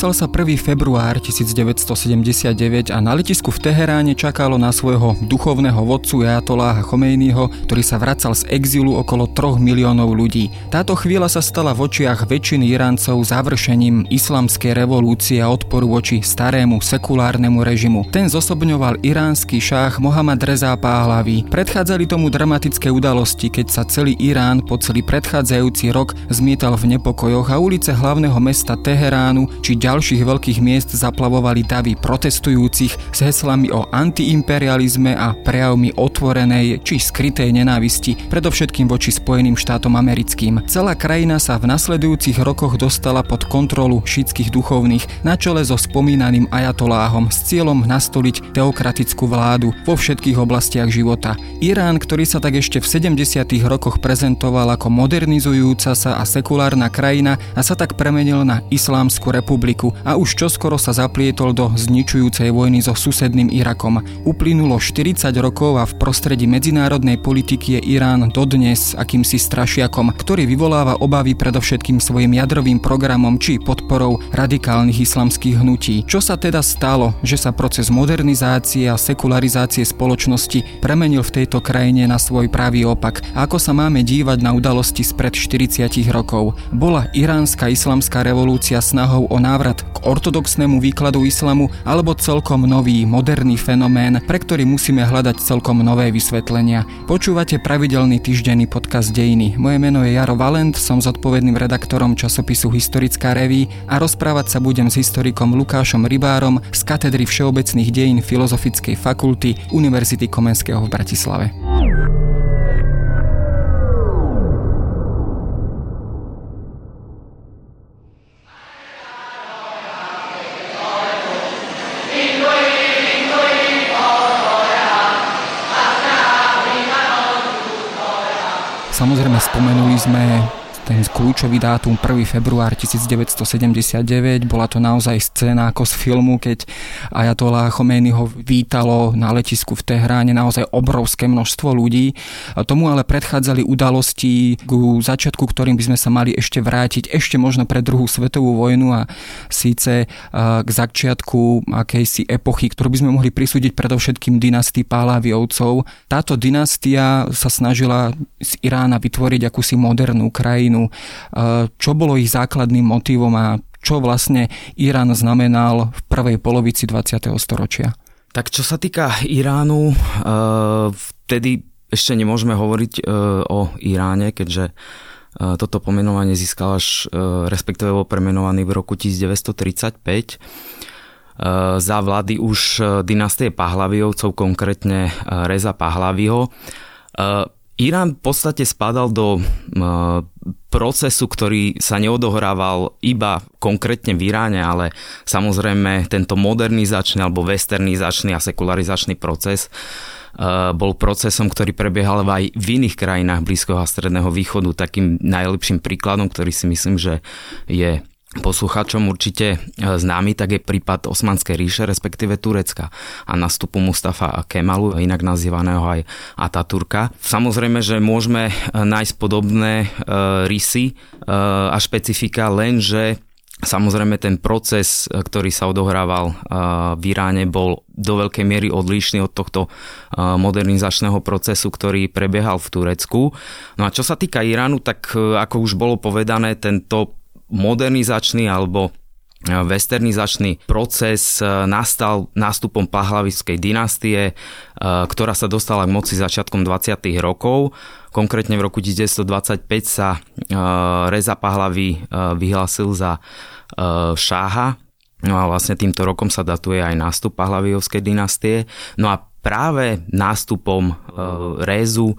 Písal sa 1. február 1979 a na letisku v Teheráne čakalo na svojho duchovného vodcu Jatoláha Chomejnyho, ktorý sa vracal z exilu okolo 3 miliónov ľudí. Táto chvíľa sa stala v očiach väčšiny Iráncov završením islamskej revolúcie a odporu voči starému sekulárnemu režimu. Ten zosobňoval iránsky šách Mohamed Reza Páhlavi. Predchádzali tomu dramatické udalosti, keď sa celý Irán po celý predchádzajúci rok zmietal v nepokojoch a ulice hlavného mesta Teheránu či ďalších veľkých miest zaplavovali davy protestujúcich s heslami o antiimperializme a prejavmi otvorenej či skrytej nenávisti, predovšetkým voči Spojeným štátom americkým. Celá krajina sa v nasledujúcich rokoch dostala pod kontrolu šítskych duchovných na čele so spomínaným ajatoláhom s cieľom nastoliť teokratickú vládu vo všetkých oblastiach života. Irán, ktorý sa tak ešte v 70. rokoch prezentoval ako modernizujúca sa a sekulárna krajina a sa tak premenil na islámsku republiku republiku a už čoskoro sa zaplietol do zničujúcej vojny so susedným Irakom. Uplynulo 40 rokov a v prostredí medzinárodnej politiky je Irán dodnes akýmsi strašiakom, ktorý vyvoláva obavy predovšetkým svojim jadrovým programom či podporou radikálnych islamských hnutí. Čo sa teda stalo, že sa proces modernizácie a sekularizácie spoločnosti premenil v tejto krajine na svoj pravý opak? A ako sa máme dívať na udalosti spred 40 rokov? Bola iránska islamská revolúcia snahou o návrat k ortodoxnému výkladu islamu alebo celkom nový, moderný fenomén, pre ktorý musíme hľadať celkom nové vysvetlenia. Počúvate pravidelný týždenný podcast Dejiny. Moje meno je Jaro Valent, som zodpovedným redaktorom časopisu Historická reví a rozprávať sa budem s historikom Lukášom Rybárom z katedry všeobecných dejín Filozofickej fakulty Univerzity Komenského v Bratislave. Spomenuli sme ten kľúčový dátum 1. február 1979. Bola to naozaj scéna ako z filmu, keď Ajatola Chomejny ho vítalo na letisku v Tehráne naozaj obrovské množstvo ľudí. Tomu ale predchádzali udalosti ku začiatku, ktorým by sme sa mali ešte vrátiť, ešte možno pre druhú svetovú vojnu a síce k začiatku akejsi epochy, ktorú by sme mohli prisúdiť predovšetkým dynastii Pálaviovcov. Táto dynastia sa snažila z Irána vytvoriť akúsi modernú krajinu, Iránu, čo bolo ich základným motivom a čo vlastne Irán znamenal v prvej polovici 20. storočia. Tak čo sa týka Iránu, vtedy ešte nemôžeme hovoriť o Iráne, keďže toto pomenovanie získal až, respektíve bol premenovaný v roku 1935 za vlády už dynastie Pahlavijovcov, konkrétne Reza Pahlaviho. Irán v podstate spadal do procesu, ktorý sa neodohrával iba konkrétne v Iráne, ale samozrejme tento modernizačný alebo westernizačný a sekularizačný proces bol procesom, ktorý prebiehal aj v iných krajinách Blízkoho a Stredného východu. Takým najlepším príkladom, ktorý si myslím, že je poslucháčom určite e, známy, tak je prípad Osmanskej ríše, respektíve Turecka a nastupu Mustafa Kemalu, inak nazývaného aj Ataturka. Samozrejme, že môžeme e, nájsť podobné e, rysy a špecifika, lenže Samozrejme ten proces, ktorý sa odohrával v Iráne, bol do veľkej miery odlišný od tohto modernizačného procesu, ktorý prebiehal v Turecku. No a čo sa týka Iránu, tak ako už bolo povedané, tento modernizačný alebo e, westernizačný proces e, nastal nástupom Pahlavickej dynastie, e, ktorá sa dostala k moci začiatkom 20. rokov. Konkrétne v roku 1925 sa Reza Pahlavi vyhlásil za šáha, no a vlastne týmto rokom sa datuje aj nástup Pahlavijovskej dynastie. No a práve nástupom Rézu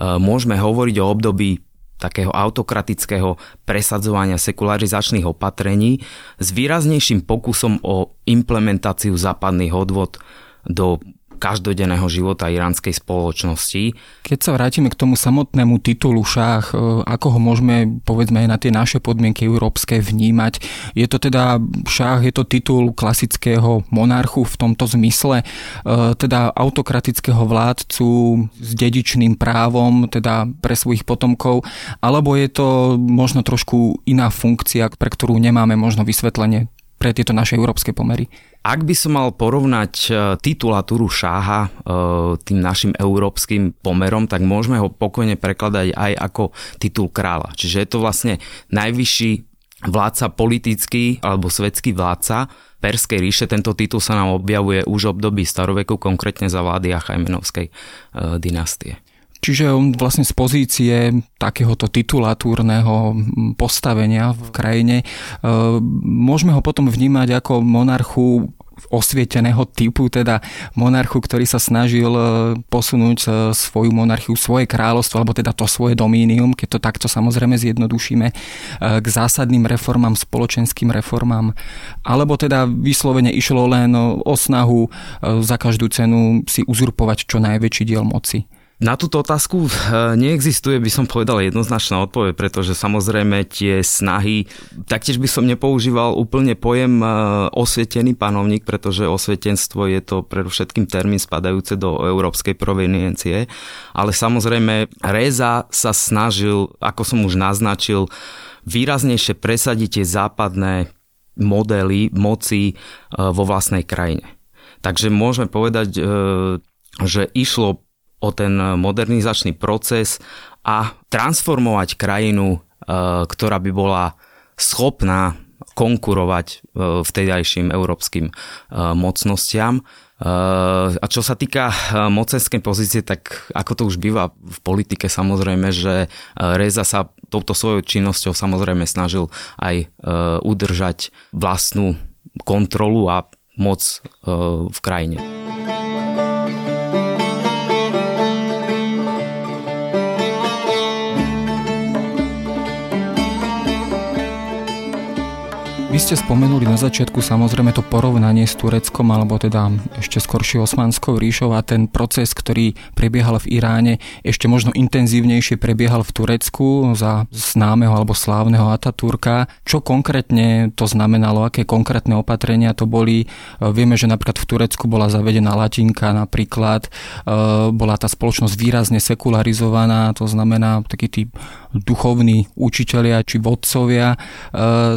môžeme hovoriť o období takého autokratického presadzovania sekularizačných opatrení s výraznejším pokusom o implementáciu západných odvod do každodenného života iránskej spoločnosti. Keď sa vrátime k tomu samotnému titulu šách, e, ako ho môžeme povedzme aj na tie naše podmienky európske vnímať? Je to teda šách, je to titul klasického monarchu v tomto zmysle, e, teda autokratického vládcu s dedičným právom, teda pre svojich potomkov, alebo je to možno trošku iná funkcia, pre ktorú nemáme možno vysvetlenie pre tieto naše európske pomery. Ak by som mal porovnať e, titulatúru šáha e, tým našim európskym pomerom, tak môžeme ho pokojne prekladať aj ako titul kráľa. Čiže je to vlastne najvyšší vládca politický alebo svetský vládca Perskej ríše. Tento titul sa nám objavuje už v období staroveku, konkrétne za vlády Achajmenovskej e, dynastie. Čiže on vlastne z pozície takéhoto titulatúrneho postavenia v krajine môžeme ho potom vnímať ako monarchu osvieteného typu, teda monarchu, ktorý sa snažil e, posunúť e, svoju monarchiu, svoje kráľovstvo, alebo teda to svoje domínium, keď to takto samozrejme zjednodušíme, e, k zásadným reformám, spoločenským reformám, alebo teda vyslovene išlo len o snahu za každú cenu si uzurpovať čo najväčší diel moci. Na túto otázku eh, neexistuje, by som povedal, jednoznačná odpoveď, pretože samozrejme tie snahy, taktiež by som nepoužíval úplne pojem eh, osvietený panovník, pretože osvietenstvo je to predovšetkým termín spadajúce do európskej proveniencie, ale samozrejme Reza sa snažil, ako som už naznačil, výraznejšie presadiť tie západné modely moci eh, vo vlastnej krajine. Takže môžeme povedať, že išlo o ten modernizačný proces a transformovať krajinu, e, ktorá by bola schopná konkurovať e, vtedajším európskym e, mocnostiam. A čo sa týka mocenskej pozície, tak ako to už býva v politike samozrejme, že Reza sa touto svojou činnosťou samozrejme snažil aj udržať vlastnú kontrolu a moc v krajine. Vy ste spomenuli na začiatku samozrejme to porovnanie s Tureckom alebo teda ešte skoršie Osmanskou ríšou a ten proces, ktorý prebiehal v Iráne, ešte možno intenzívnejšie prebiehal v Turecku za známeho alebo slávneho Ataturka. Čo konkrétne to znamenalo, aké konkrétne opatrenia to boli? Vieme, že napríklad v Turecku bola zavedená latinka napríklad, e, bola tá spoločnosť výrazne sekularizovaná, to znamená takí tí duchovní učitelia či vodcovia e,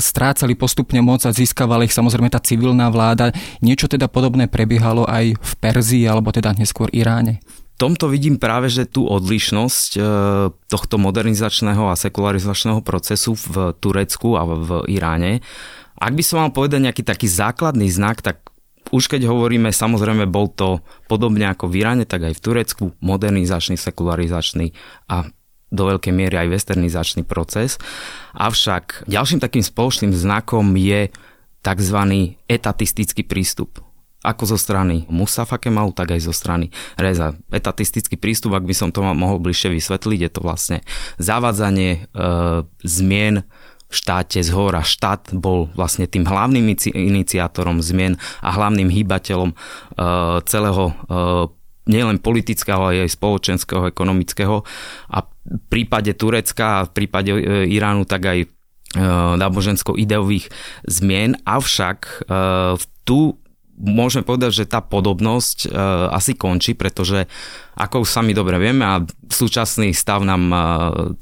strácali postup postupne moc a získavala ich samozrejme tá civilná vláda. Niečo teda podobné prebiehalo aj v Perzii alebo teda neskôr Iráne tomto vidím práve, že tú odlišnosť e, tohto modernizačného a sekularizačného procesu v Turecku a v Iráne. Ak by som mal povedať nejaký taký základný znak, tak už keď hovoríme, samozrejme bol to podobne ako v Iráne, tak aj v Turecku modernizačný, sekularizačný a do veľkej miery aj westernizačný proces. Avšak ďalším takým spoločným znakom je tzv. etatistický prístup. Ako zo strany Mustafa Kemalu, tak aj zo strany Reza. Etatistický prístup, ak by som to mohol bližšie vysvetliť, je to vlastne zavádzanie e, zmien v štáte z hora. Štát bol vlastne tým hlavným iniciátorom zmien a hlavným hýbateľom e, celého e, nielen politického, ale aj spoločenského, ekonomického. A prípade Turecka a v prípade e, Iránu tak aj e, nábožensko-ideových zmien, avšak e, tu môžeme povedať, že tá podobnosť asi končí, pretože ako už sami dobre vieme a súčasný stav nám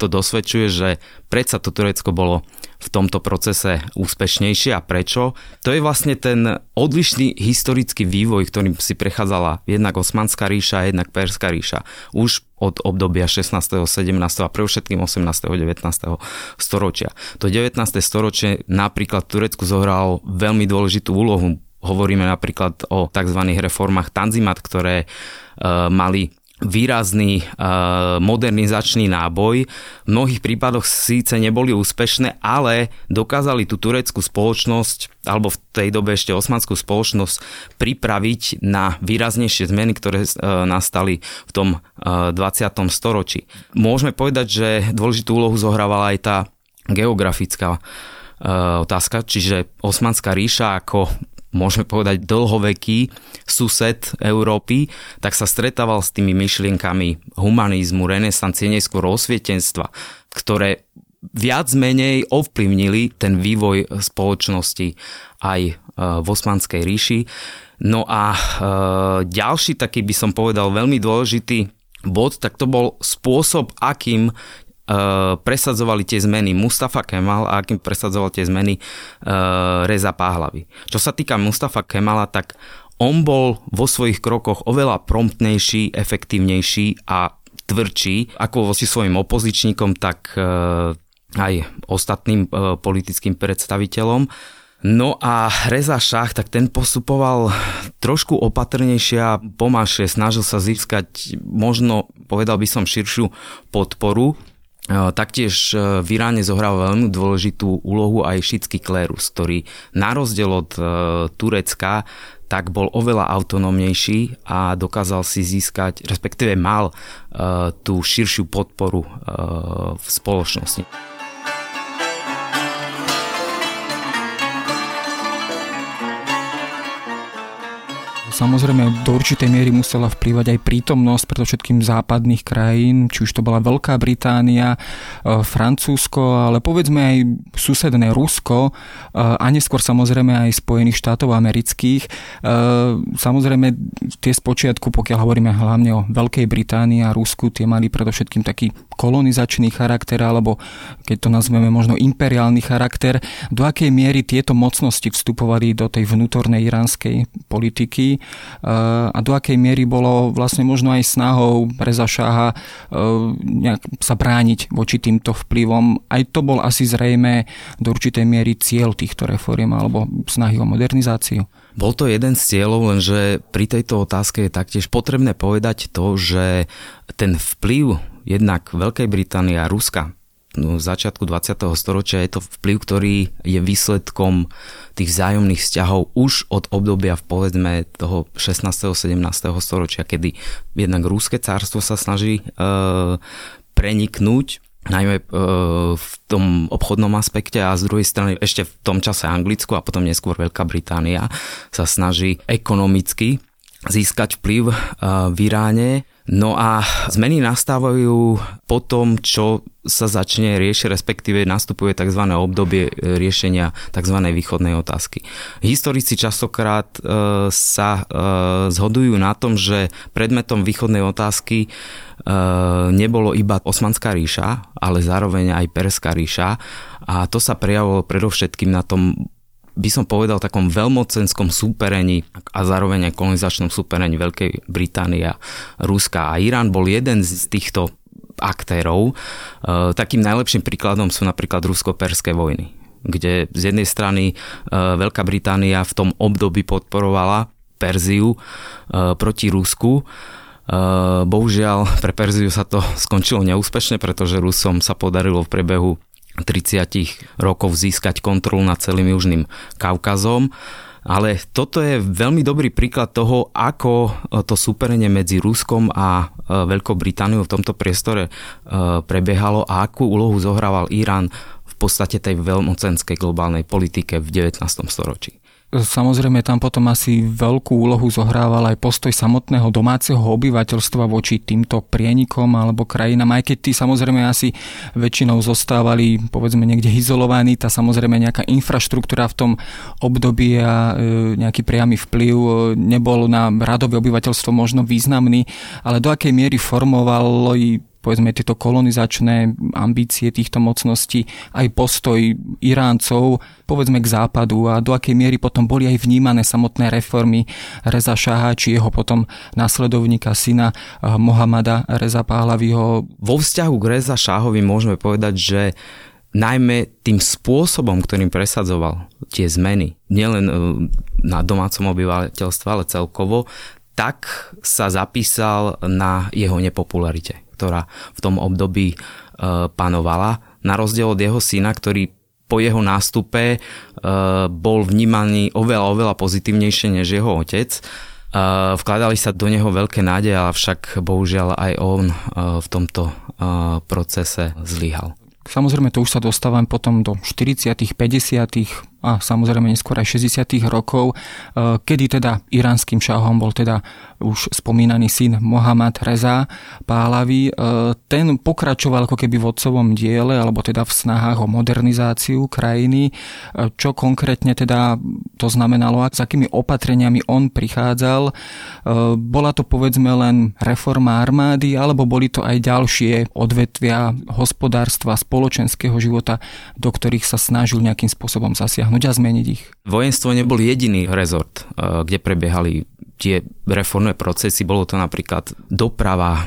to dosvedčuje, že predsa to Turecko bolo v tomto procese úspešnejšie a prečo. To je vlastne ten odlišný historický vývoj, ktorým si prechádzala jednak Osmanská ríša a jednak Perská ríša. Už od obdobia 16., 17. a pre všetkým 18. 19. storočia. To 19. storočie napríklad Turecku zohralo veľmi dôležitú úlohu. Hovoríme napríklad o tzv. reformách Tanzimat, ktoré e, mali výrazný uh, modernizačný náboj. V mnohých prípadoch síce neboli úspešné, ale dokázali tú tureckú spoločnosť, alebo v tej dobe ešte osmanskú spoločnosť, pripraviť na výraznejšie zmeny, ktoré uh, nastali v tom uh, 20. storočí. Môžeme povedať, že dôležitú úlohu zohrávala aj tá geografická otázka, čiže Osmanská ríša ako môžeme povedať, dlhoveký sused Európy, tak sa stretával s tými myšlienkami humanizmu, renesancie, neskôr osvietenstva, ktoré viac menej ovplyvnili ten vývoj spoločnosti aj e, v Osmanskej ríši. No a e, ďalší taký by som povedal veľmi dôležitý bod, tak to bol spôsob, akým presadzovali tie zmeny Mustafa Kemal a akým presadzoval tie zmeny Reza Páhlavy. Čo sa týka Mustafa Kemala, tak on bol vo svojich krokoch oveľa promptnejší, efektívnejší a tvrdší ako voči svojim opozičníkom, tak aj ostatným politickým predstaviteľom. No a Reza Šach, tak ten postupoval trošku opatrnejšie a pomalšie, snažil sa získať možno, povedal by som, širšiu podporu. E, taktiež e, v Iráne zohral veľmi dôležitú úlohu aj šitský klérus, ktorý na rozdiel od e, Turecka tak bol oveľa autonómnejší a dokázal si získať, respektíve mal tú širšiu podporu v spoločnosti. Samozrejme do určitej miery musela vplývať aj prítomnosť predovšetkým západných krajín, či už to bola Veľká Británia, e, Francúzsko, ale povedzme aj susedné Rusko e, a neskôr samozrejme aj Spojených štátov amerických. E, samozrejme tie spočiatku, pokiaľ hovoríme hlavne o Veľkej Británii a Rusku, tie mali predovšetkým taký kolonizačný charakter, alebo keď to nazveme možno imperiálny charakter, do akej miery tieto mocnosti vstupovali do tej vnútornej iránskej politiky a do akej miery bolo vlastne možno aj snahou Reza Šáha nejak sa brániť voči týmto vplyvom. Aj to bol asi zrejme do určitej miery cieľ týchto reforiem alebo snahy o modernizáciu. Bol to jeden z cieľov, lenže pri tejto otázke je taktiež potrebné povedať to, že ten vplyv jednak Veľkej Británie a Ruska začiatku 20. storočia je to vplyv, ktorý je výsledkom tých vzájomných vzťahov už od obdobia v povedzme toho 16. 17. storočia, kedy jednak Rúske cárstvo sa snaží e, preniknúť najmä e, v tom obchodnom aspekte a z druhej strany ešte v tom čase Anglicko a potom neskôr Veľká Británia sa snaží ekonomicky získať vplyv e, v Iráne No a zmeny nastávajú po tom, čo sa začne riešiť, respektíve nastupuje tzv. obdobie e, riešenia tzv. východnej otázky. Historici častokrát e, sa zhodujú na tom, že predmetom východnej otázky nebolo iba Osmanská ríša, ale zároveň aj Perská ríša a to sa prejavilo predovšetkým na tom by som povedal, takom veľmocenskom súperení a zároveň aj kolonizačnom súperení Veľkej Británie, Ruska a Irán bol jeden z týchto aktérov. E, takým najlepším príkladom sú napríklad rusko-perské vojny, kde z jednej strany e, Veľká Británia v tom období podporovala Perziu e, proti Rusku, Bohužiaľ pre Perziu sa to skončilo neúspešne, pretože Rusom sa podarilo v priebehu 30 rokov získať kontrolu nad celým Južným Kaukazom. Ale toto je veľmi dobrý príklad toho, ako to súperenie medzi Ruskom a e, Veľkou Britániou v tomto priestore e, prebiehalo a akú úlohu zohrával Irán v podstate tej veľmocenskej globálnej politike v 19. storočí. Samozrejme tam potom asi veľkú úlohu zohrával aj postoj samotného domáceho obyvateľstva voči týmto prienikom alebo krajinám, aj keď tí samozrejme asi väčšinou zostávali povedzme niekde izolovaní, tá samozrejme nejaká infraštruktúra v tom období a e, nejaký priamy vplyv e, nebol na radové obyvateľstvo možno významný, ale do akej miery formovalo povedzme tieto kolonizačné ambície týchto mocností, aj postoj Iráncov, povedzme k západu a do akej miery potom boli aj vnímané samotné reformy Reza Šaha, či jeho potom následovníka syna eh, Mohamada Reza Pahlaviho. Vo vzťahu k Reza Šahovi môžeme povedať, že najmä tým spôsobom, ktorým presadzoval tie zmeny, nielen eh, na domácom obyvateľstve, ale celkovo, tak sa zapísal na jeho nepopularite ktorá v tom období e, panovala. Na rozdiel od jeho syna, ktorý po jeho nástupe e, bol vnímaný oveľa, oveľa pozitívnejšie než jeho otec. E, vkladali sa do neho veľké nádeje, avšak bohužiaľ aj on v tomto procese zlyhal. Samozrejme, to už sa dostávam potom do 40 50 a samozrejme neskôr aj 60. rokov, kedy teda iránskym šahom bol teda už spomínaný syn Mohammad Reza Pálavy. Ten pokračoval ako keby v otcovom diele, alebo teda v snahách o modernizáciu krajiny. Čo konkrétne teda to znamenalo, a s akými opatreniami on prichádzal. Bola to povedzme len reforma armády, alebo boli to aj ďalšie odvetvia hospodárstva, spoločenského života, do ktorých sa snažil nejakým spôsobom zasiahnuť a zmeniť ich. Vojenstvo nebol jediný rezort, kde prebiehali tie reformné procesy, bolo to napríklad doprava, e,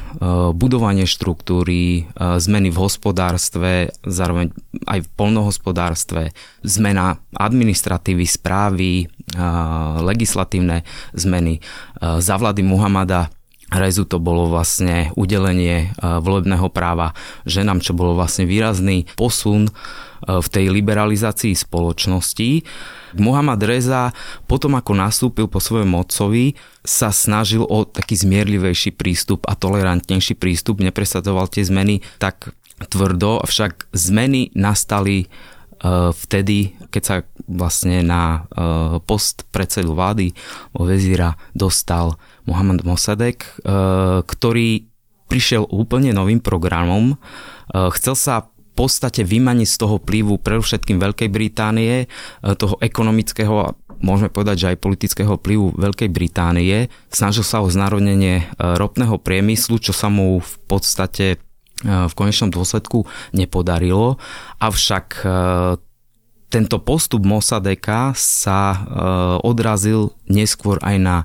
budovanie štruktúry, e, zmeny v hospodárstve, zároveň aj v polnohospodárstve, zmena administratívy, správy, e, legislatívne zmeny. Za vlády Muhamada Rezu to bolo vlastne udelenie volebného práva ženám, čo bolo vlastne výrazný posun v tej liberalizácii spoločnosti. Mohamed Reza potom ako nastúpil po svojom otcovi sa snažil o taký zmierlivejší prístup a tolerantnejší prístup, nepresadzoval tie zmeny tak tvrdo, avšak zmeny nastali e, vtedy, keď sa vlastne na e, post predsedu vlády vezíra dostal Mohamed Mosadek, e, ktorý prišiel úplne novým programom. Chcel sa podstate vymaniť z toho vplyvu pre všetkým Veľkej Británie, e, toho ekonomického a môžeme povedať, že aj politického vplyvu Veľkej Británie. Snažil sa o znárodnenie e, ropného priemyslu, čo sa mu v podstate e, v konečnom dôsledku nepodarilo. Avšak tento postup Mossadeka sa odrazil neskôr aj na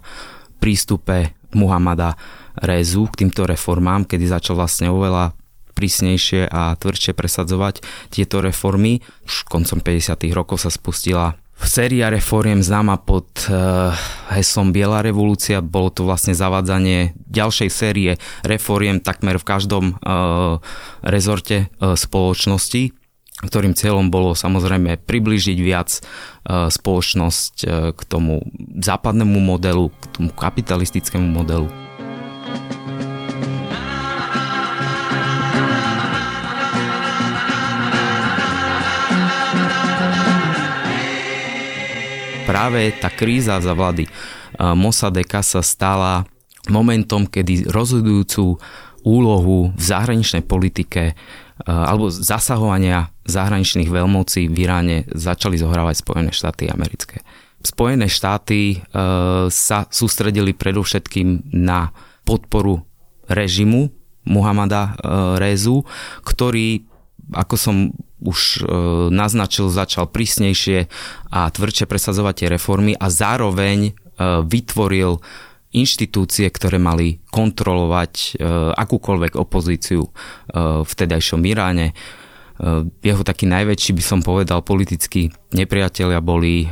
prístupe Muhammada Rezu k týmto reformám, kedy začal vlastne oveľa prísnejšie a tvrdšie presadzovať tieto reformy. Už koncom 50. rokov sa spustila séria reforiem známa pod uh, heslom Biela revolúcia. Bolo to vlastne zavádzanie ďalšej série reforiem takmer v každom uh, rezorte uh, spoločnosti ktorým cieľom bolo samozrejme priblížiť viac spoločnosť k tomu západnému modelu, k tomu kapitalistickému modelu. Práve tá kríza za vlády Mossadeka sa stala momentom, kedy rozhodujúcu úlohu v zahraničnej politike alebo zasahovania zahraničných veľmocí v Iráne začali zohrávať Spojené štáty americké. Spojené štáty sa sústredili predovšetkým na podporu režimu Muhammada Rezu, ktorý, ako som už e, naznačil, začal prísnejšie a tvrdšie presadzovať tie reformy a zároveň e, vytvoril inštitúcie, ktoré mali kontrolovať e, akúkoľvek opozíciu v vtedajšom Iráne. Jeho taký najväčší, by som povedal, politickí nepriatelia boli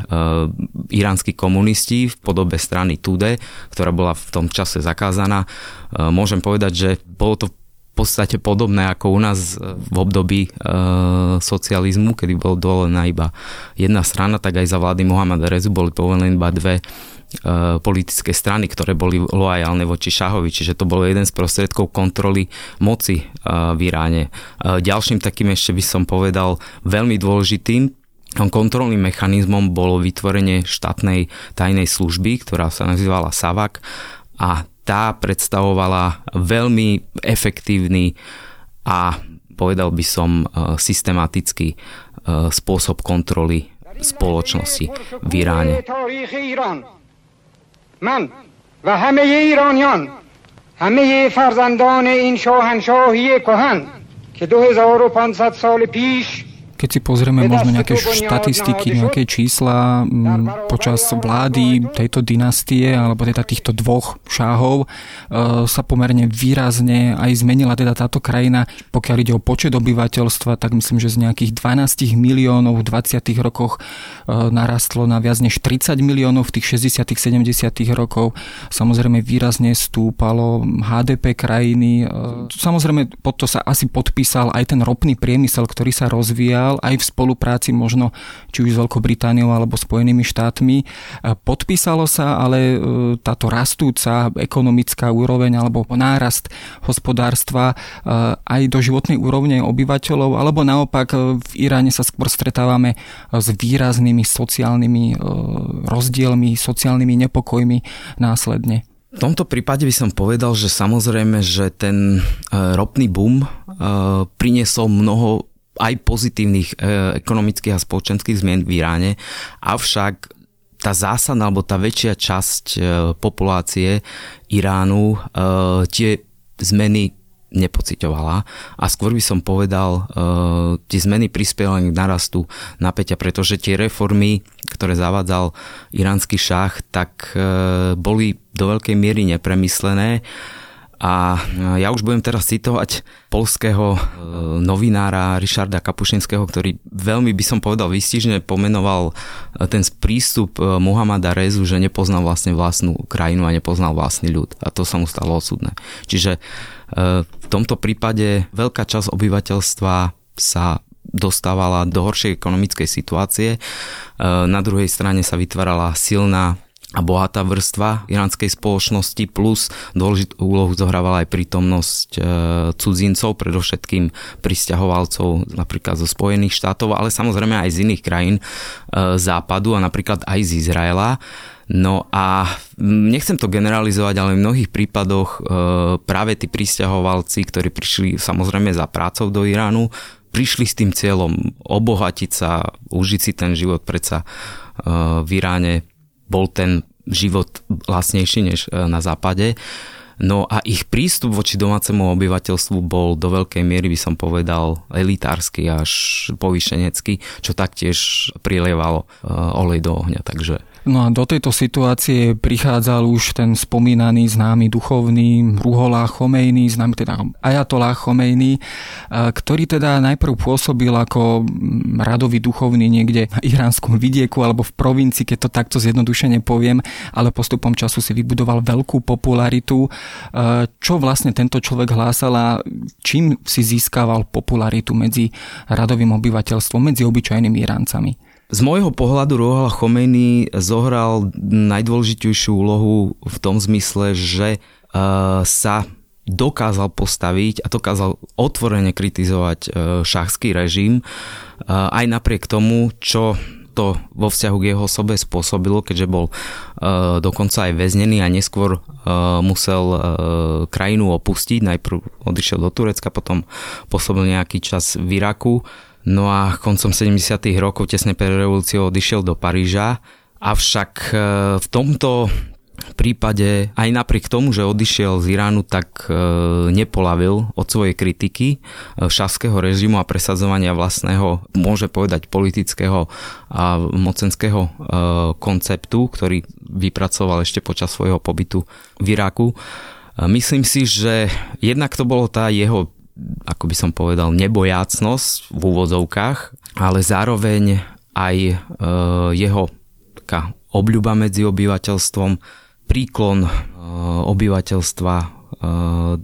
iránsky komunisti v podobe strany Tude, ktorá bola v tom čase zakázaná. Môžem povedať, že bolo to podstate podobné ako u nás v období e, socializmu, kedy bol dovolená iba jedna strana, tak aj za vlády Mohameda Rezu boli povolené iba dve e, politické strany, ktoré boli loajálne voči Šahovi, čiže to bol jeden z prostriedkov kontroly moci e, v Iráne. E, ďalším takým ešte by som povedal veľmi dôležitým kontrolným mechanizmom bolo vytvorenie štátnej tajnej služby, ktorá sa nazývala SAVAK a tá predstavovala veľmi efektívny a povedal by som e, systematický e, spôsob kontroly spoločnosti v Iráne. من و همه ایرانیان همه فرزندان این شاهنشاهی کهن که 2500 سال پیش keď si pozrieme možno nejaké štatistiky, nejaké čísla počas vlády tejto dynastie alebo teda týchto dvoch šáhov e, sa pomerne výrazne aj zmenila teda táto krajina. Pokiaľ ide o počet obyvateľstva, tak myslím, že z nejakých 12 miliónov v 20. rokoch e, narastlo na viac než 30 miliónov v tých 60. 70. rokov. Samozrejme výrazne stúpalo HDP krajiny. E, samozrejme pod to sa asi podpísal aj ten ropný priemysel, ktorý sa rozvíjal povedal, aj v spolupráci možno či už s Veľkou Britániou alebo Spojenými štátmi. Podpísalo sa ale táto rastúca ekonomická úroveň alebo nárast hospodárstva aj do životnej úrovne obyvateľov, alebo naopak v Iráne sa skôr stretávame s výraznými sociálnymi rozdielmi, sociálnymi nepokojmi následne. V tomto prípade by som povedal, že samozrejme, že ten e, ropný boom e, priniesol mnoho aj pozitívnych e, ekonomických a spoločenských zmien v Iráne, avšak tá zásadná alebo tá väčšia časť populácie Iránu tie zmeny nepocitovala a skôr by som povedal, tie zmeny prispievali k narastu napäťa, pretože tie reformy, ktoré zavádzal iránsky šach, tak boli do veľkej miery nepremyslené a ja už budem teraz citovať polského novinára Richarda Kapušinského, ktorý veľmi by som povedal výstižne pomenoval ten prístup Muhammada Rezu, že nepoznal vlastne vlastnú krajinu a nepoznal vlastný ľud. A to sa mu stalo osudné. Čiže v tomto prípade veľká časť obyvateľstva sa dostávala do horšej ekonomickej situácie. Na druhej strane sa vytvárala silná a bohatá vrstva iránskej spoločnosti plus dôležitú úlohu zohrávala aj prítomnosť e, cudzincov, predovšetkým pristahovalcov napríklad zo Spojených štátov, ale samozrejme aj z iných krajín e, západu a napríklad aj z Izraela. No a nechcem to generalizovať, ale v mnohých prípadoch e, práve tí pristahovalci, ktorí prišli samozrejme za prácou do Iránu, prišli s tým cieľom obohatiť sa, užiť si ten život, predsa e, v Iráne bol ten život vlastnejší než e, na západe. No a ich prístup voči domácemu obyvateľstvu bol do veľkej miery, by som povedal, elitársky až povýšenecký, čo taktiež prilievalo olej do ohňa. Takže No a do tejto situácie prichádzal už ten spomínaný známy duchovný Ruholá Chomejný, známy teda Ajatolá Chomejný, ktorý teda najprv pôsobil ako radový duchovný niekde na iránskom vidieku alebo v provincii, keď to takto zjednodušene poviem, ale postupom času si vybudoval veľkú popularitu. Čo vlastne tento človek hlásal a čím si získaval popularitu medzi radovým obyvateľstvom, medzi obyčajnými Iráncami? Z môjho pohľadu Rohala Chomejny zohral najdôležitejšiu úlohu v tom zmysle, že uh, sa dokázal postaviť a dokázal otvorene kritizovať uh, šachský režim uh, aj napriek tomu, čo to vo vzťahu k jeho osobe spôsobilo, keďže bol uh, dokonca aj väznený a neskôr uh, musel uh, krajinu opustiť. Najprv odišiel do Turecka, potom pôsobil nejaký čas v Iraku No a koncom 70. rokov, tesne pred revolúciou, odišiel do Paríža. Avšak e, v tomto prípade, aj napriek tomu, že odišiel z Iránu, tak e, nepolavil od svojej kritiky e, šaského režimu a presadzovania vlastného, môže povedať, politického a mocenského konceptu, ktorý vypracoval ešte počas svojho pobytu v Iraku. Myslím si, že jednak to bolo tá jeho ako by som povedal, nebojácnosť v úvodzovkách, ale zároveň aj e, jeho taká obľuba medzi obyvateľstvom, príklon e, obyvateľstva e,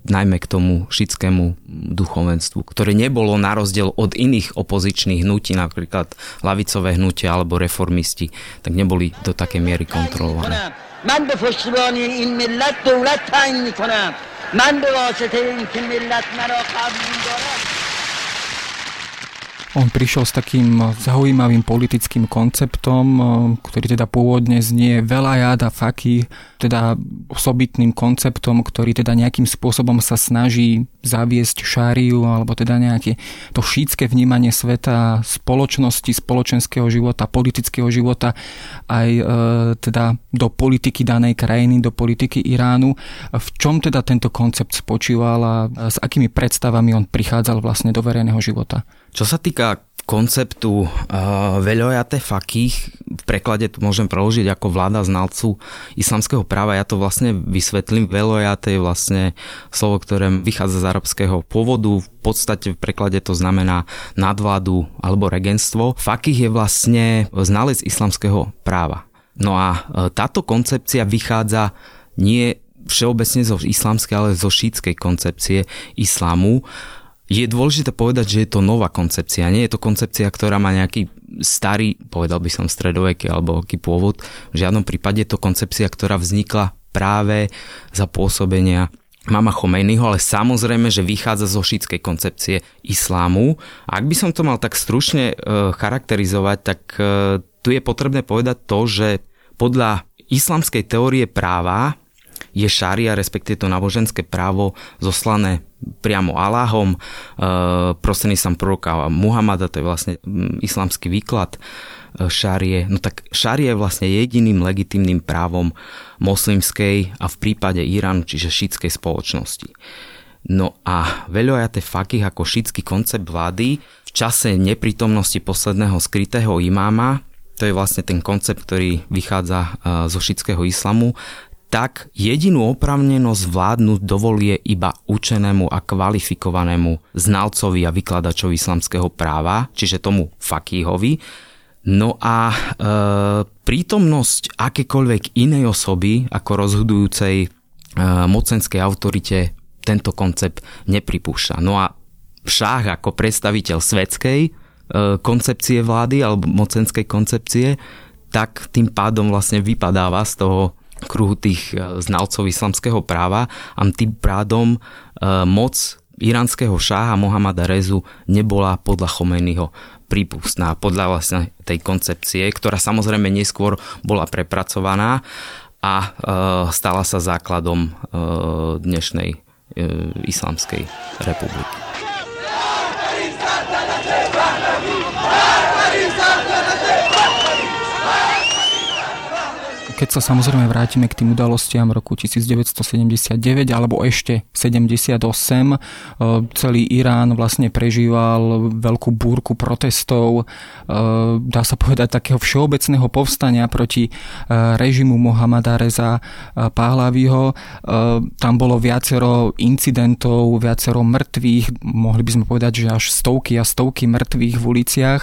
najmä k tomu šitskému duchovenstvu, ktoré nebolo na rozdiel od iných opozičných hnutí, napríklad lavicové hnutia alebo reformisti, tak neboli do takej miery kontrolované. من به پشتیبانی این ملت دولت تعیین میکنم من به واسطه اینکه ملت مرا قبول دارد On prišiel s takým zaujímavým politickým konceptom, ktorý teda pôvodne znie veľa jada faky, teda osobitným konceptom, ktorý teda nejakým spôsobom sa snaží zaviesť šáriu, alebo teda nejaké to šítske vnímanie sveta, spoločnosti, spoločenského života, politického života aj e, teda do politiky danej krajiny, do politiky Iránu. V čom teda tento koncept spočíval a s akými predstavami on prichádzal vlastne do verejného života? Čo sa týka konceptu uh, veľojaté fakých, v preklade to môžem preložiť ako vláda znalcu islamského práva, ja to vlastne vysvetlím. Veľojaté je vlastne slovo, ktoré vychádza z arabského pôvodu, v podstate v preklade to znamená nadvládu alebo regenstvo. Fakých je vlastne znalec islamského práva. No a uh, táto koncepcia vychádza nie všeobecne zo islamskej, ale zo šítskej koncepcie islámu je dôležité povedať, že je to nová koncepcia. Nie je to koncepcia, ktorá má nejaký starý, povedal by som stredoveký alebo aký pôvod. V žiadnom prípade je to koncepcia, ktorá vznikla práve za pôsobenia mama Chomejnyho, ale samozrejme, že vychádza zo šítskej koncepcie islámu. A ak by som to mal tak stručne e, charakterizovať, tak e, tu je potrebné povedať to, že podľa islamskej teórie práva je šária, respektíve to náboženské právo zoslané priamo Aláhom, e, prostredníctvom proroka Muhammada, to je vlastne islamský výklad e, šárie. No tak šárie je vlastne jediným legitimným právom moslimskej a v prípade Iránu, čiže šítskej spoločnosti. No a veľojaté fakih ako šítsky koncept vlády v čase neprítomnosti posledného skrytého imáma, to je vlastne ten koncept, ktorý vychádza e, zo šítského islamu, tak jedinú opravnenosť vládnuť dovolie iba učenému a kvalifikovanému znalcovi a vykladačovi islamského práva, čiže tomu fakíhovi. No a e, prítomnosť akékoľvek inej osoby ako rozhodujúcej e, mocenskej autorite tento koncept nepripúšťa. No a šách ako predstaviteľ svetskej e, koncepcie vlády alebo mocenskej koncepcie, tak tým pádom vlastne vypadáva z toho kruhu tých e, znalcov islamského práva a tým pádom e, moc iránskeho šáha Mohamada Rezu nebola podľa Chomejnyho prípustná podľa vlastne tej koncepcie, ktorá samozrejme neskôr bola prepracovaná a e, stala sa základom dnešnej islamskej republiky. Keď sa samozrejme vrátime k tým udalostiam roku 1979 alebo ešte 78, e, celý Irán vlastne prežíval veľkú búrku protestov, e, dá sa povedať takého všeobecného povstania proti e, režimu Mohamada Reza Pahlaviho. Tam bolo viacero incidentov, viacero mŕtvych, mohli by sme povedať, že až stovky a stovky mŕtvych v uliciach.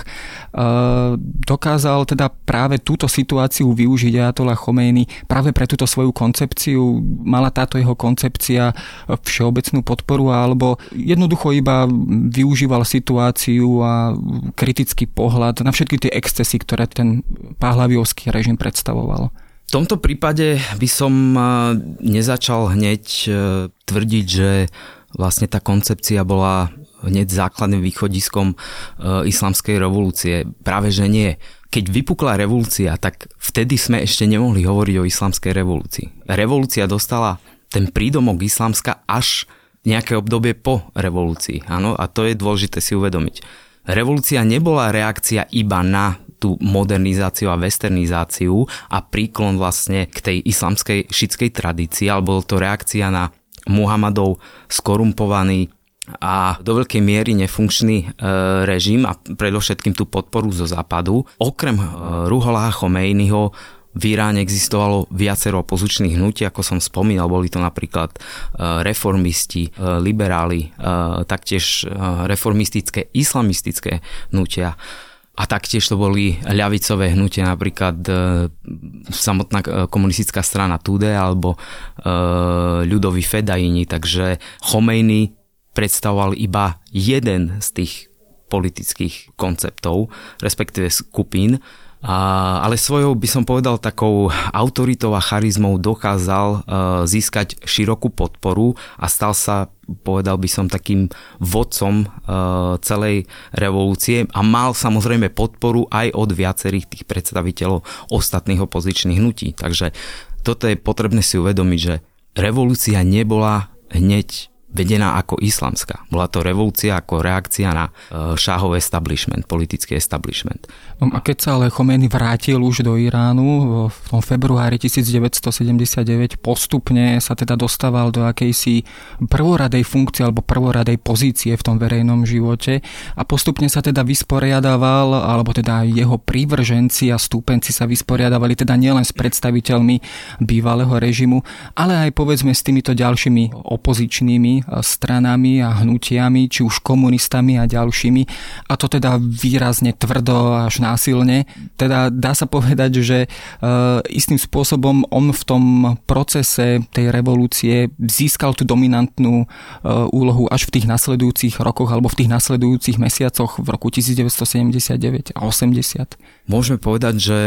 Dokázal teda práve túto situáciu využiť Ayatollah Chomejny práve pre túto svoju koncepciu? Mala táto jeho koncepcia všeobecnú podporu alebo jednoducho iba využíval situáciu a kritický pohľad na všetky tie excesy, ktoré ten páhlaviovský režim predstavoval? V tomto prípade by som nezačal hneď e, tvrdiť, že vlastne tá koncepcia bola hneď základným východiskom e, islamskej revolúcie. Práve že nie keď vypukla revolúcia, tak vtedy sme ešte nemohli hovoriť o islamskej revolúcii. Revolúcia dostala ten prídomok islamska až nejaké obdobie po revolúcii. Áno, a to je dôležité si uvedomiť. Revolúcia nebola reakcia iba na tú modernizáciu a westernizáciu a príklon vlastne k tej islamskej šitskej tradícii, alebo to reakcia na Muhammadov skorumpovaný a do veľkej miery nefunkčný e, režim a predovšetkým tú podporu zo západu. Okrem e, Ruhola Chomejnyho v Iráne existovalo viacero opozičných hnutí, ako som spomínal, boli to napríklad e, reformisti, liberáli, taktiež reformistické, islamistické hnutia. A taktiež to boli ľavicové hnutia, napríklad samotná komunistická strana Tude alebo e, ľudoví Fedajini, takže Chomejny predstavoval iba jeden z tých politických konceptov, respektíve skupín, ale svojou by som povedal takou autoritou a charizmou dokázal uh, získať širokú podporu a stal sa, povedal by som, takým vodcom uh, celej revolúcie a mal samozrejme podporu aj od viacerých tých predstaviteľov ostatných opozičných hnutí. Takže toto je potrebné si uvedomiť, že revolúcia nebola hneď vedená ako islamská. Bola to revolúcia ako reakcia na e, šáhov establishment, politický establishment. No a keď sa ale Chomeny vrátil už do Iránu v tom februári 1979, postupne sa teda dostával do akejsi prvoradej funkcie alebo prvoradej pozície v tom verejnom živote a postupne sa teda vysporiadaval, alebo teda jeho prívrženci a stúpenci sa vysporiadavali teda nielen s predstaviteľmi bývalého režimu, ale aj povedzme s týmito ďalšími opozičnými stranami a hnutiami, či už komunistami a ďalšími, a to teda výrazne tvrdo až násilne. Teda dá sa povedať, že istým spôsobom on v tom procese tej revolúcie získal tú dominantnú úlohu až v tých nasledujúcich rokoch alebo v tých nasledujúcich mesiacoch v roku 1979 a 80. Môžeme povedať, že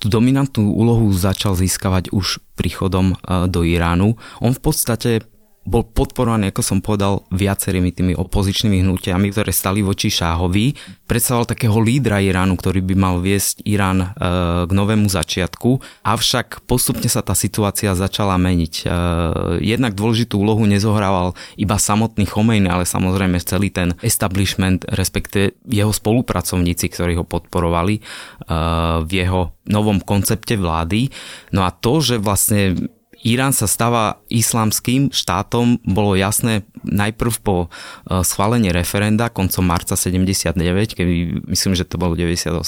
tú dominantnú úlohu začal získavať už príchodom e, do Iránu. On v podstate bol podporovaný, ako som povedal, viacerými tými opozičnými hnutiami, ktoré stali voči Šáhovi. Predstavoval takého lídra Iránu, ktorý by mal viesť Irán e, k novému začiatku, avšak postupne sa tá situácia začala meniť. E, jednak dôležitú úlohu nezohrával iba samotný Chomejny, ale samozrejme celý ten establishment, respektive jeho spolupracovníci, ktorí ho podporovali e, v jeho novom koncepte vlády. No a to, že vlastne Irán sa stáva islamským štátom, bolo jasné najprv po e, schválení referenda koncom marca 79, kedy myslím, že to bolo 98%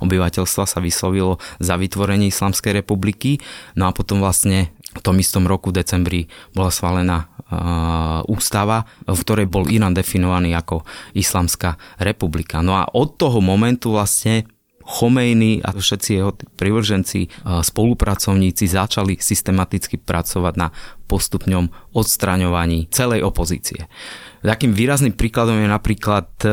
obyvateľstva sa vyslovilo za vytvorenie Islamskej republiky. No a potom vlastne v tom istom roku, v decembri, bola schválená uh, ústava, v ktorej bol Irán definovaný ako Islamská republika. No a od toho momentu vlastne Chomejny a všetci jeho privrženci, spolupracovníci začali systematicky pracovať na postupňom odstraňovaní celej opozície. Takým výrazným príkladom je napríklad e,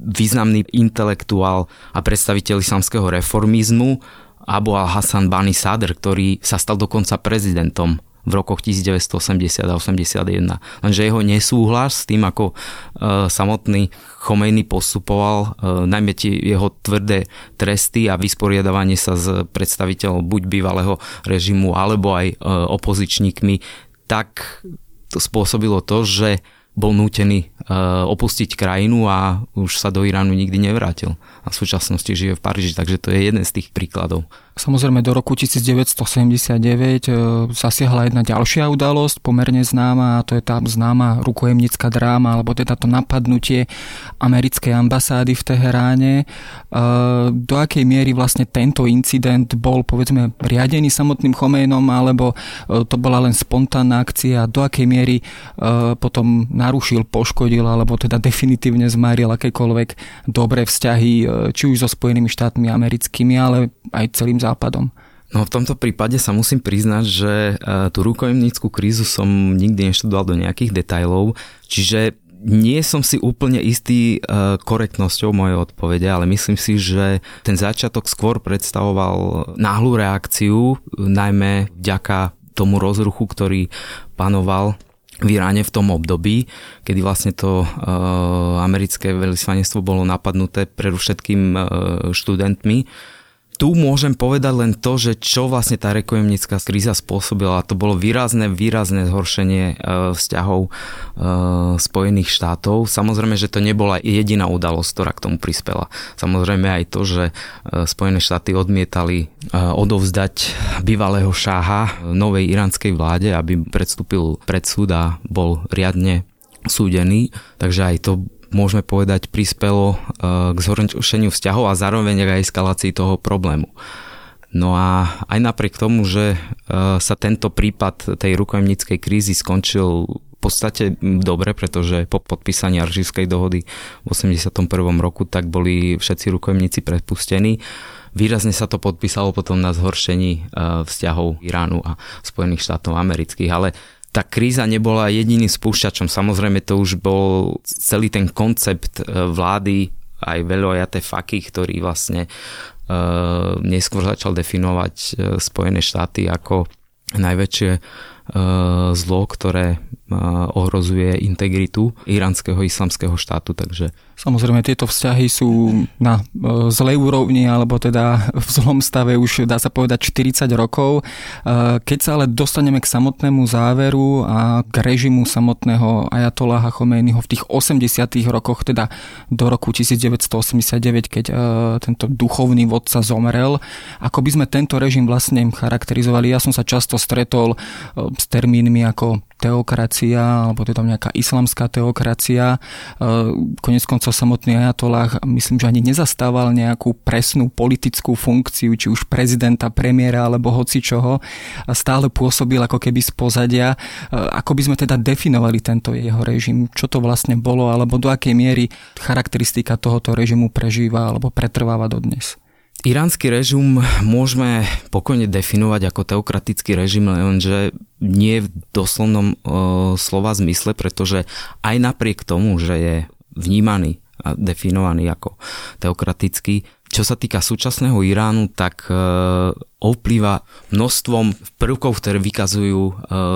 významný intelektuál a predstaviteľ islamského reformizmu Abu al-Hassan Bani Sadr, ktorý sa stal dokonca prezidentom v rokoch 1980 a 81. Lenže jeho nesúhlas s tým, ako e, samotný Chomejny postupoval, e, najmä tie jeho tvrdé tresty a vysporiadavanie sa s predstaviteľom buď bývalého režimu alebo aj e, opozičníkmi, tak to spôsobilo to, že bol nútený opustiť krajinu a už sa do Iránu nikdy nevrátil. A v súčasnosti žije v Paríži, takže to je jeden z tých príkladov. Samozrejme do roku 1979 e, zasiahla jedna ďalšia udalosť, pomerne známa, a to je tá známa rukojemnická dráma, alebo teda to napadnutie americkej ambasády v Teheráne. E, do akej miery vlastne tento incident bol povedzme riadený samotným Chomejnom, alebo e, to bola len spontánna akcia, do akej miery potom narušil, poškodil, alebo teda definitívne zmaril akékoľvek dobré vzťahy, či už so Spojenými štátmi americkými, ale aj celým západom. No v tomto prípade sa musím priznať, že e, tú rukojemníckú krízu som nikdy neštudoval do nejakých detajlov, čiže nie som si úplne istý e, korektnosťou mojej odpovede, ale myslím si, že ten začiatok skôr predstavoval náhlu reakciu, najmä vďaka tomu rozruchu, ktorý panoval v Iráne v tom období, kedy vlastne to e, americké veľvyslanectvo bolo napadnuté predovšetkým e, študentmi tu môžem povedať len to, že čo vlastne tá rekojemnická kríza spôsobila. To bolo výrazné, výrazné zhoršenie e, vzťahov e, Spojených štátov. Samozrejme, že to nebola jediná udalosť, ktorá k tomu prispela. Samozrejme aj to, že e, Spojené štáty odmietali odovzdať bývalého šáha novej iránskej vláde, aby predstúpil pred súd a bol riadne súdený. Takže aj to môžeme povedať, prispelo e, k zhoršeniu vzťahov a zároveň aj eskalácii toho problému. No a aj napriek tomu, že e, sa tento prípad tej rukojemníckej krízy skončil v podstate dobre, pretože po podpísaní Aržívskej dohody v 81. roku tak boli všetci rukojemníci prepustení. Výrazne sa to podpísalo potom na zhoršení e, vzťahov Iránu a Spojených štátov amerických, ale tá kríza nebola jediným spúšťačom. Samozrejme to už bol celý ten koncept e, vlády aj veľojaté faky, ktorý vlastne uh, neskôr začal definovať uh, Spojené štáty ako najväčšie uh, zlo, ktoré ohrozuje integritu iránskeho islamského štátu, takže Samozrejme, tieto vzťahy sú na e, zlej úrovni, alebo teda v zlom stave už dá sa povedať 40 rokov. E, keď sa ale dostaneme k samotnému záveru a k režimu samotného Ajatoláha Chomejnyho v tých 80 rokoch, teda do roku 1989, keď e, tento duchovný vodca zomrel, ako by sme tento režim vlastne charakterizovali. Ja som sa často stretol s termínmi ako teokracia, alebo to je tam nejaká islamská teokracia. E, konec koncov samotný ajatollah myslím, že ani nezastával nejakú presnú politickú funkciu, či už prezidenta, premiéra alebo hoci čoho. Stále pôsobil ako keby z pozadia. E, ako by sme teda definovali tento jeho režim? Čo to vlastne bolo, alebo do akej miery charakteristika tohoto režimu prežíva alebo pretrváva dodnes? Iránsky režim môžeme pokojne definovať ako teokratický režim, lenže nie v doslovnom e, slova zmysle, pretože aj napriek tomu, že je vnímaný a definovaný ako teokratický, čo sa týka súčasného Iránu, tak e, ovplyva množstvom prvkov, ktoré vykazujú e,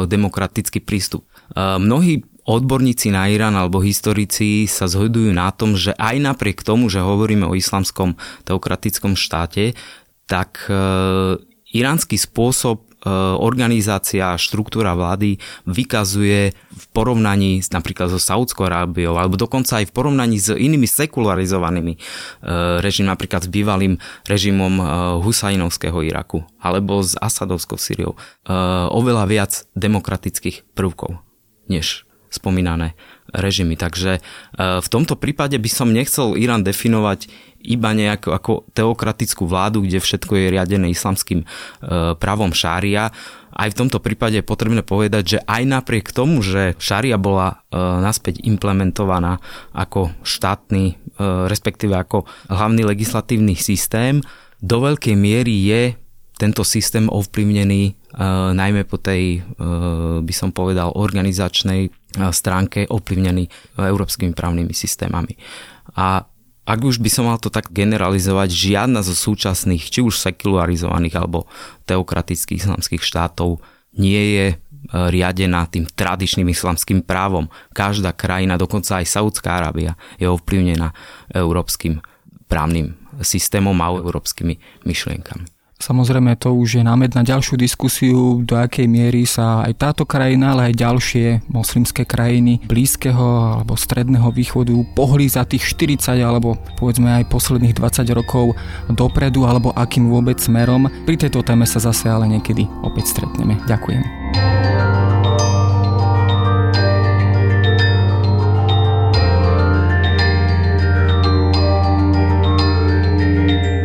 demokratický prístup. E, mnohí odborníci na Irán alebo historici sa zhodujú na tom, že aj napriek tomu, že hovoríme o islamskom teokratickom štáte, tak e, iránsky spôsob e, organizácia a štruktúra vlády vykazuje v porovnaní napríklad so Saudskou Arábiou alebo dokonca aj v porovnaní s inými sekularizovanými e, režimmi, napríklad s bývalým režimom Husajnovského Iraku alebo s Asadovskou Syriou oveľa viac demokratických prvkov než spomínané režimy. Takže e, v tomto prípade by som nechcel Irán definovať iba nejako ako teokratickú vládu, kde všetko je riadené islamským e, právom šária. Aj v tomto prípade je potrebné povedať, že aj napriek tomu, že šária bola e, naspäť implementovaná ako štátny, respektíve ako hlavný legislatívny systém, do veľkej miery je tento systém ovplyvnený najmä po tej, by som povedal, organizačnej stránke ovplyvnený európskymi právnymi systémami. A ak už by som mal to tak generalizovať, žiadna zo súčasných, či už sekularizovaných alebo teokratických islamských štátov nie je riadená tým tradičným islamským právom. Každá krajina, dokonca aj Saudská Arábia, je ovplyvnená európskym právnym systémom a európskymi myšlienkami. Samozrejme to už je námed na ďalšiu diskusiu, do akej miery sa aj táto krajina, ale aj ďalšie moslimské krajiny blízkeho alebo stredného východu pohli za tých 40 alebo povedzme aj posledných 20 rokov dopredu alebo akým vôbec smerom. Pri tejto téme sa zase ale niekedy opäť stretneme. Ďakujem.